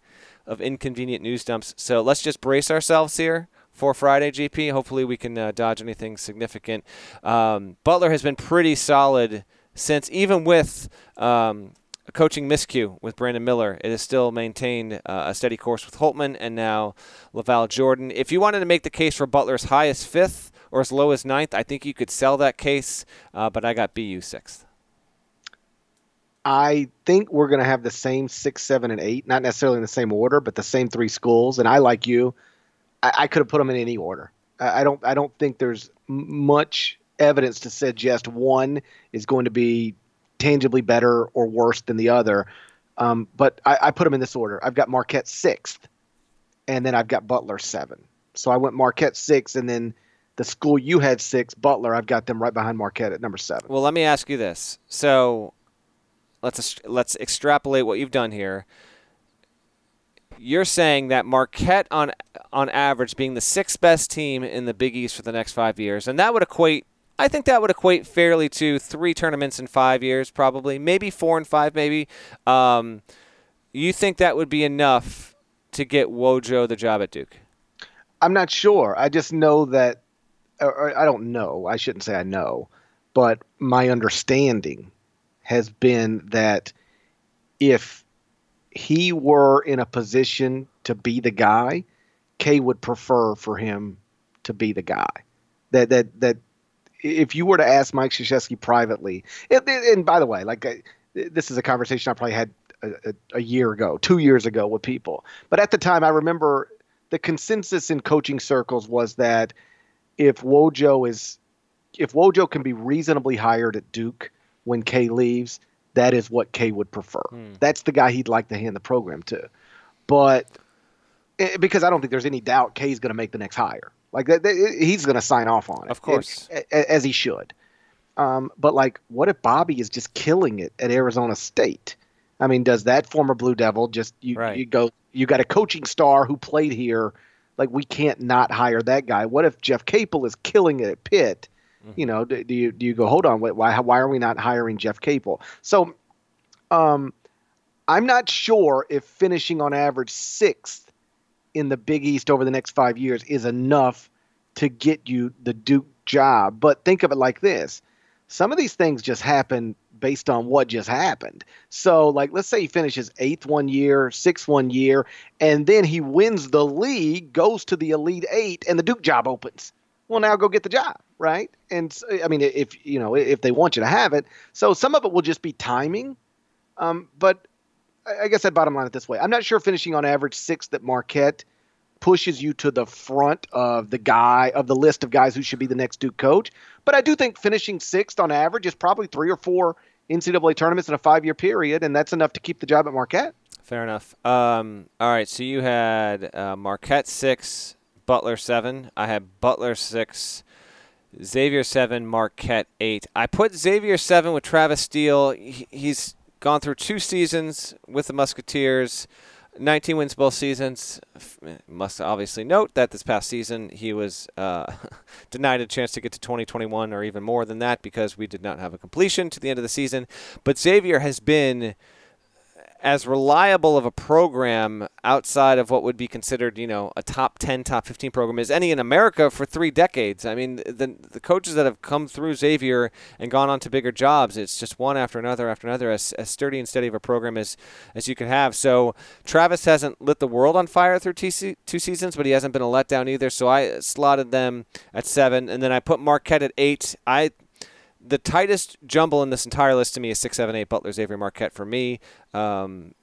of inconvenient news dumps. So let's just brace ourselves here for Friday, GP. Hopefully, we can uh, dodge anything significant. Um, Butler has been pretty solid since, even with um, a coaching miscue with Brandon Miller. It has still maintained uh, a steady course with Holtmann and now LaVall Jordan. If you wanted to make the case for Butler as high as fifth or as low as ninth, I think you could sell that case, uh, but I got BU sixth. I think we're going to have the same six, seven, and eight, not necessarily in the same order, but the same three schools. And I, like you, I, I could have put them in any order. I, I don't, I don't think there's much evidence to suggest one is going to be tangibly better or worse than the other. Um, but I, I, put them in this order. I've got Marquette sixth, and then I've got Butler seven. So I went Marquette six, and then the school you had six, Butler. I've got them right behind Marquette at number seven. Well, let me ask you this. So let's let's extrapolate what you've done here. You're saying that Marquette on on average being the sixth best team in the Big East for the next five years, and that would equate. I think that would equate fairly to three tournaments in five years, probably, maybe four and five, maybe. Um, you think that would be enough to get Wojo the job at Duke? I'm not sure. I just know that, or I don't know. I shouldn't say I know, but my understanding has been that if he were in a position to be the guy, K would prefer for him to be the guy. That that that if you were to ask Mike Krzyzewski privately, and, and by the way, like I, this is a conversation I probably had a, a, a year ago, two years ago with people, but at the time I remember the consensus in coaching circles was that if Wojo is if Wojo can be reasonably hired at Duke when K leaves, that is what K would prefer. Hmm. That's the guy he'd like to hand the program to. But eh, because I don't think there's any doubt K is going to make the next hire. Like that, he's going to sign off on it. Of course, as he should. Um, but like, what if Bobby is just killing it at Arizona State? I mean, does that former Blue Devil just you, right. you go? You got a coaching star who played here. Like we can't not hire that guy. What if Jeff Capel is killing it at Pitt? Mm-hmm. You know, do, do, you do you go? Hold on, why why are we not hiring Jeff Capel? So, um, I'm not sure if finishing on average sixth in the Big East over the next five years is enough to get you the Duke job. But think of it like this: some of these things just happen based on what just happened. So, like, let's say he finishes eighth one year, sixth one year, and then he wins the league, goes to the Elite Eight, and the Duke job opens well now go get the job right? And i mean if you know if they want you to have it. So some of it will just be timing. Um, but i guess that bottom line it this way. I'm not sure finishing on average sixth at marquette pushes you to the front of the guy of the list of guys who should be the next duke coach. But i do think finishing sixth on average is probably three or four ncaa tournaments in a five year period and that's enough to keep the job at marquette. Fair enough. Um, all right so you had uh, marquette six Butler seven. I had Butler six. Xavier seven, Marquette eight. I put Xavier seven with Travis Steele. He's gone through two seasons with the Musketeers, 19 wins both seasons. Must obviously note that this past season he was uh, [LAUGHS] denied a chance to get to 2021 or even more than that because we did not have a completion to the end of the season. But Xavier has been as reliable of a program outside of what would be considered, you know, a top 10, top 15 program as any in America for three decades. I mean, the, the coaches that have come through Xavier and gone on to bigger jobs, it's just one after another after another, as, as sturdy and steady of a program as, as you could have. So Travis hasn't lit the world on fire through two, two seasons, but he hasn't been a letdown either. So I slotted them at seven, and then I put Marquette at eight. I the tightest jumble in this entire list to me is six, seven, eight. Butler, Xavier, Marquette for me. Um,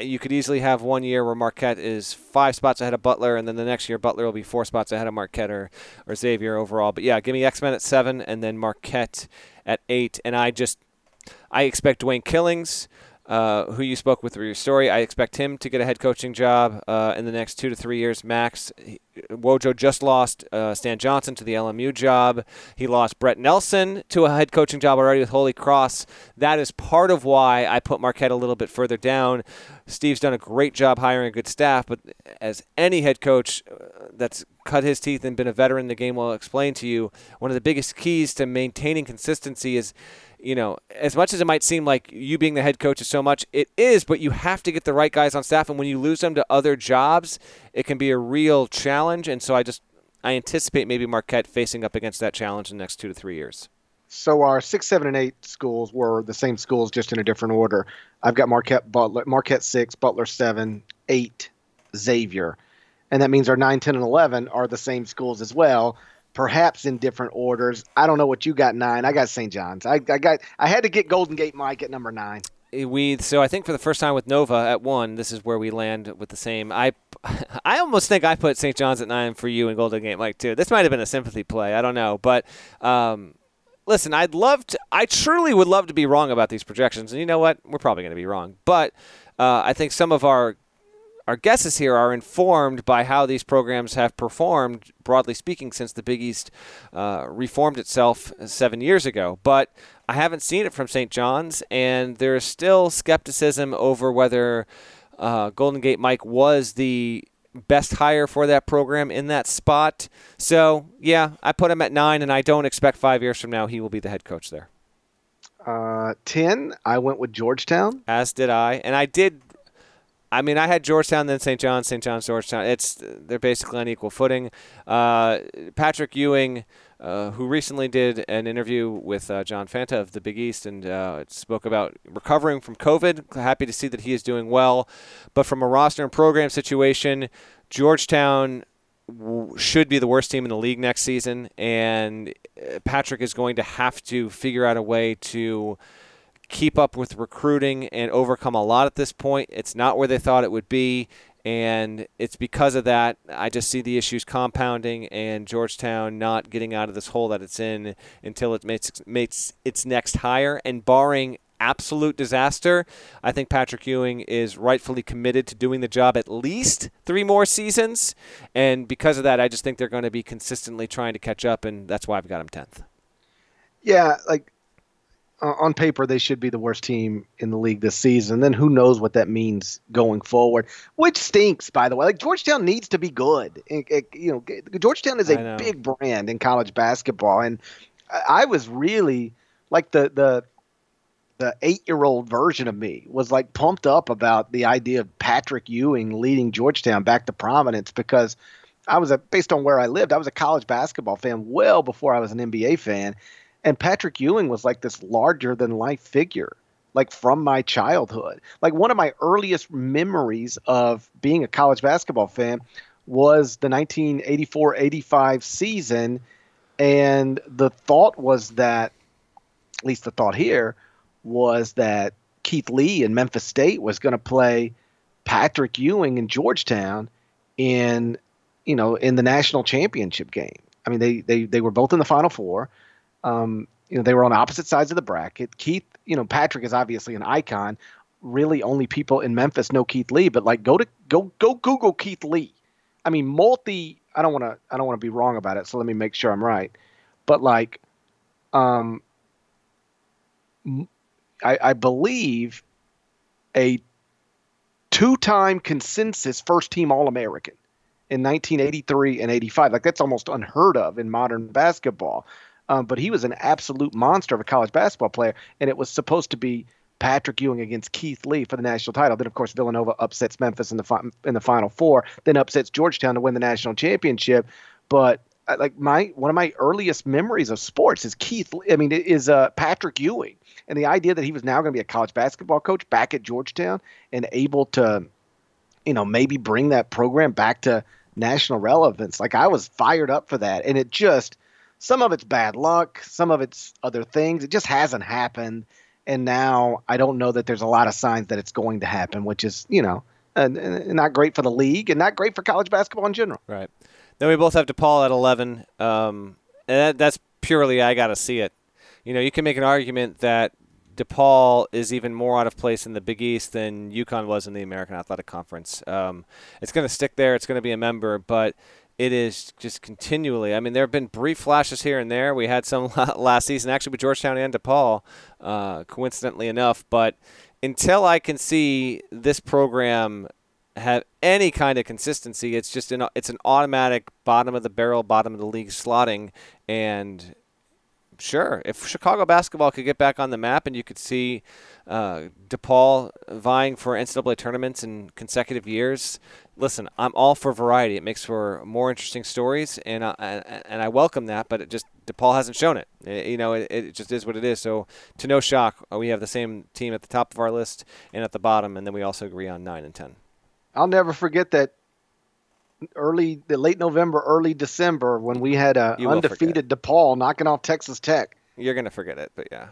you could easily have one year where Marquette is five spots ahead of Butler, and then the next year Butler will be four spots ahead of Marquette or, or Xavier overall. But yeah, give me X Men at seven, and then Marquette at eight. And I just I expect Dwayne Killings uh, who you spoke with through your story. I expect him to get a head coaching job uh, in the next two to three years max. Wojo just lost uh, Stan Johnson to the LMU job. He lost Brett Nelson to a head coaching job already with Holy Cross. That is part of why I put Marquette a little bit further down. Steve's done a great job hiring a good staff, but as any head coach uh, that's cut his teeth and been a veteran in the game will explain to you, one of the biggest keys to maintaining consistency is – you know, as much as it might seem like you being the head coach is so much, it is, but you have to get the right guys on staff. And when you lose them to other jobs, it can be a real challenge. And so I just, I anticipate maybe Marquette facing up against that challenge in the next two to three years. So our six, seven, and eight schools were the same schools, just in a different order. I've got Marquette, Butler, Marquette six, Butler seven, eight, Xavier, and that means our nine, ten, and eleven are the same schools as well, perhaps in different orders. I don't know what you got nine. I got St. John's. I, I got. I had to get Golden Gate Mike at number nine. Eh, we so I think for the first time with Nova at one, this is where we land with the same. I [LAUGHS] I almost think I put St. John's at nine for you and Golden Gate Mike too. This might have been a sympathy play. I don't know, but um, listen, I'd love to. I truly would love to be wrong about these projections, and you know what? We're probably going to be wrong. But uh, I think some of our our guesses here are informed by how these programs have performed, broadly speaking, since the Big East uh, reformed itself seven years ago. But I haven't seen it from St. John's, and there's still skepticism over whether uh, Golden Gate Mike was the best hire for that program in that spot. So, yeah, I put him at nine, and I don't expect five years from now he will be the head coach there. Uh, 10, I went with Georgetown. As did I. And I did. I mean, I had Georgetown, then St. John's, St. John's, Georgetown. It's they're basically on equal footing. Uh, Patrick Ewing, uh, who recently did an interview with uh, John Fanta of the Big East and uh, spoke about recovering from COVID. Happy to see that he is doing well, but from a roster and program situation, Georgetown should be the worst team in the league next season, and uh, Patrick is going to have to figure out a way to keep up with recruiting and overcome a lot at this point. It's not where they thought it would be, and it's because of that I just see the issues compounding and Georgetown not getting out of this hole that it's in until it makes, makes its next hire. And barring absolute disaster, I think Patrick Ewing is rightfully committed to doing the job at least three more seasons. And because of that, I just think they're going to be consistently trying to catch up, and that's why I've got him 10th. Yeah, like uh, on paper, they should be the worst team in the league this season. Then who knows what that means going forward? Which stinks, by the way. Like Georgetown needs to be good. It, it, you know, Georgetown is a big brand in college basketball, and I was really like the the the eight year old version of me was like pumped up about the idea of Patrick Ewing leading Georgetown back to prominence because I was a based on where I lived, I was a college basketball fan well before I was an NBA fan. And Patrick Ewing was like this larger than life figure, like from my childhood. Like one of my earliest memories of being a college basketball fan was the 1984 85 season. And the thought was that, at least the thought here, was that Keith Lee in Memphis State was going to play Patrick Ewing in Georgetown in you know in the national championship game. I mean they they they were both in the final four. Um, you know they were on opposite sides of the bracket. Keith, you know Patrick is obviously an icon. Really, only people in Memphis know Keith Lee, but like go to go go Google Keith Lee. I mean multi. I don't want to I don't want to be wrong about it, so let me make sure I'm right. But like, um, I, I believe, a two-time consensus first-team All-American in 1983 and 85. Like that's almost unheard of in modern basketball. Um, but he was an absolute monster of a college basketball player, and it was supposed to be Patrick Ewing against Keith Lee for the national title. Then, of course, Villanova upsets Memphis in the fi- in the Final Four, then upsets Georgetown to win the national championship. But uh, like my one of my earliest memories of sports is Keith. I mean, is uh, Patrick Ewing and the idea that he was now going to be a college basketball coach back at Georgetown and able to, you know, maybe bring that program back to national relevance. Like I was fired up for that. And it just, some of it's bad luck, some of it's other things. It just hasn't happened. And now I don't know that there's a lot of signs that it's going to happen, which is, you know, uh, not great for the league and not great for college basketball in general. Right. Then we both have DePaul at 11. Um, and that, that's purely, I got to see it you know, you can make an argument that DePaul is even more out of place in the Big East than UConn was in the American Athletic Conference. Um, it's going to stick there. It's going to be a member, but it is just continually. I mean, there have been brief flashes here and there. We had some [LAUGHS] last season, actually, with Georgetown and DePaul, uh, coincidentally enough. But until I can see this program have any kind of consistency, it's just an it's an automatic bottom of the barrel, bottom of the league slotting, and sure. If Chicago basketball could get back on the map and you could see uh, DePaul vying for NCAA tournaments in consecutive years, listen, I'm all for variety. It makes for more interesting stories, and I, and I welcome that. But it just DePaul hasn't shown it. it you know, it, it, just is what it is. So to no shock, uh, we have the same team at the top of our list and at the bottom, and then we also agree on nine and ten. I'll never forget that early, the late November, early December when we had a undefeated DePaul knocking off Texas Tech. You're gonna forget it, but yeah.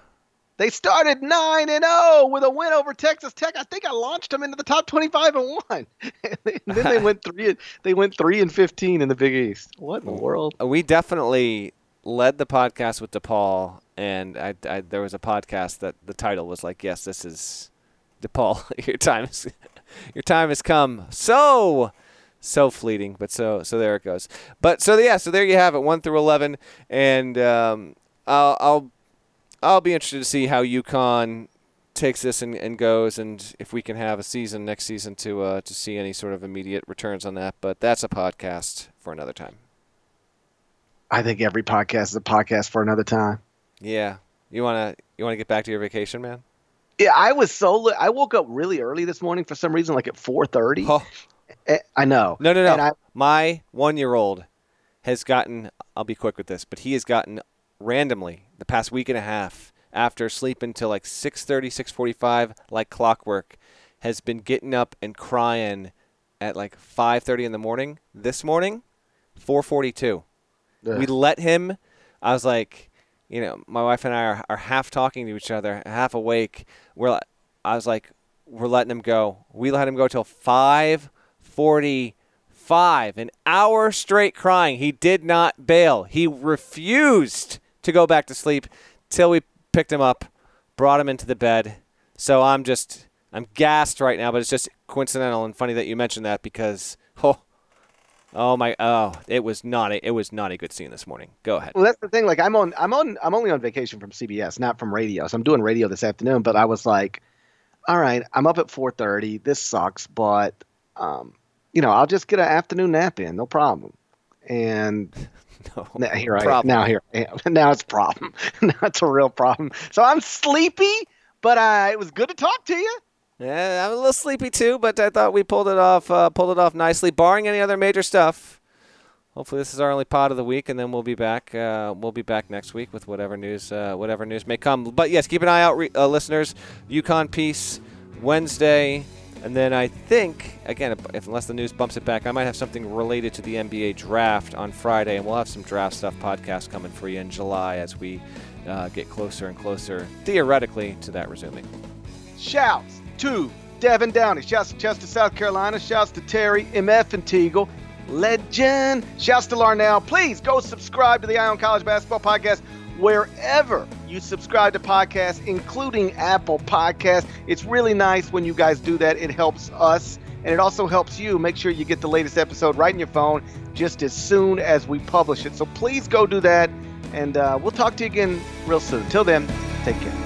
They started nine and zero oh with a win over Texas Tech. I think I launched them into the top twenty-five and one. [LAUGHS] and then they went three. And, [LAUGHS] they went three and fifteen in the Big East. What in the world? We definitely led the podcast with DePaul, and I, I, there was a podcast that the title was like, "Yes, this is DePaul. [LAUGHS] your time is, your time has come." So so fleeting, but so so there it goes. But so yeah, so there you have it, one through eleven, and um, I'll, I'll I'll be interested to see how UConn takes this and, and goes, and if we can have a season next season to uh, to see any sort of immediate returns on that. But that's a podcast for another time. I think every podcast is a podcast for another time. Yeah, you wanna you wanna get back to your vacation, man? Yeah, I was so I woke up really early this morning for some reason, like at four thirty. Oh. Eh, I know. No, no, no. I, My one year old has gotten, I'll be quick with this, but he has gotten randomly the past week and a half after sleeping till like 6.30, 6.45, like clockwork, has been getting up and crying at like 5.30 in the morning. This morning, 4.42. We let him, I was like, you know, my wife and I are, are half talking to each other, half awake. We're, I was like, we're letting him go. We let him go till 5.45 An hour straight crying. He did not bail. He refused to go back to sleep till we picked him up, brought him into the bed. So I'm just, I'm gassed right now, but it's just coincidental and funny that you mentioned that because, [LAUGHS] oh, Oh my! Oh, it was not a it was not a good scene this morning. Go ahead. Well, that's the thing. Like, I'm on I'm on I'm only on vacation from CBS, not from radio. So I'm doing radio this afternoon. But I was like, all right, I'm up at 4:30. This sucks, but um, you know, I'll just get an afternoon nap in, no problem. And no now, here problem. I now here I am. [LAUGHS] Now it's a problem. [LAUGHS] now it's a real problem. So I'm sleepy, but uh, it was good to talk to you. Yeah, I'm a little sleepy too, but I thought we pulled it off uh, pulled it off nicely, barring any other major stuff. Hopefully, this is our only pod of the week, and then we'll be back. Uh, we'll be back next week with whatever news, uh, whatever news may come. But yes, keep an eye out, re- uh, listeners. UConn piece Wednesday. And then I think, again, if, unless the news bumps it back, I might have something related to the NBA draft on Friday, and we'll have some draft stuff podcast coming for you in July as we uh, get closer and closer, theoretically, to that resuming. Shouts to Devin Downey. Shouts to Chester, South Carolina. Shouts to Terry, MF, and Teagle. Legend. Shouts to Larnell. Please go subscribe to the Eye on College Basketball Podcast wherever you subscribe to podcasts, including Apple Podcasts. It's really nice when you guys do that. It helps us and it also helps you make sure you get the latest episode right in your phone just as soon as we publish it. So please go do that, and uh, we'll talk to you again real soon. Till then, take care.